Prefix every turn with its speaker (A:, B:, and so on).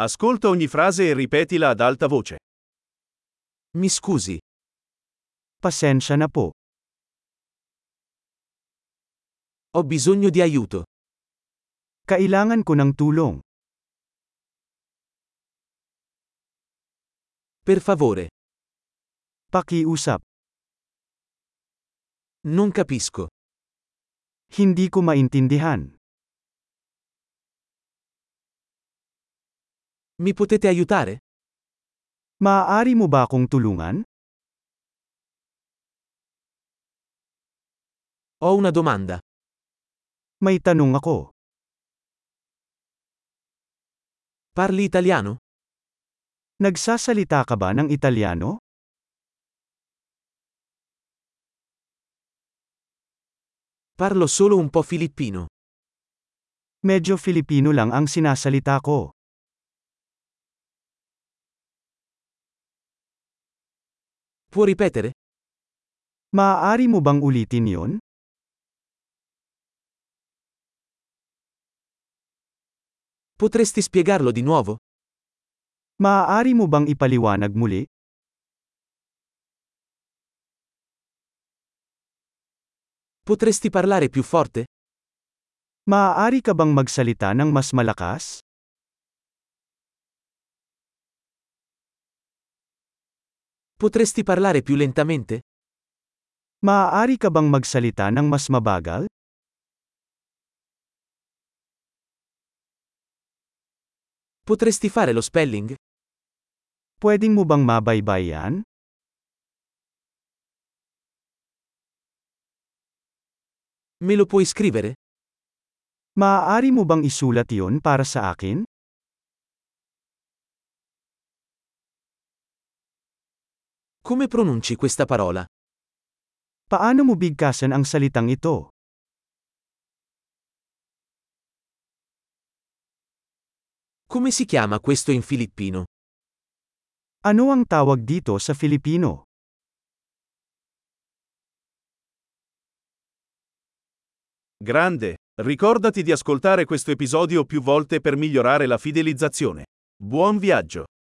A: Ascolta ogni frase e ripetila ad alta voce.
B: Mi scusi,
C: Pasensya na po.
B: ho bisogno di aiuto.
C: Kailangan ko ng tulong.
B: Per favore,
C: Pakiusap.
B: non capisco.
C: Hindi ko maintindihan.
B: Mi potete aiutare?
C: Maaari mo ba akong tulungan?
B: Ho una domanda.
C: May tanong ako.
B: Parli italiano?
C: Nagsasalita ka ba ng Italiano?
B: Parlo solo un po' filippino.
C: Medyo Filipino lang ang sinasalita ko.
B: Può ripetere?
C: Maaari mo bang ulitin yon?
B: Potresti spiegarlo di nuovo?
C: Maaari mo bang ipaliwanag muli?
B: Potresti parlare più forte?
C: Maaari ka bang magsalita ng mas malakas?
B: Potresti parlare più lentamente?
C: Maaari ka bang magsalita ng mas mabagal?
B: Potresti fare lo spelling?
C: Pwedeng mo bang mabaybay yan?
B: Me lo puoi scrivere?
C: Maaari mo bang isulat yon para sa akin?
B: Come pronunci questa parola?
C: Paano mo bigkasan ang salitang ito?
B: Come si chiama questo in filippino?
C: Ano ang tawag dito sa Filipino?
A: Grande! Ricordati di ascoltare questo episodio più volte per migliorare la fidelizzazione. Buon viaggio!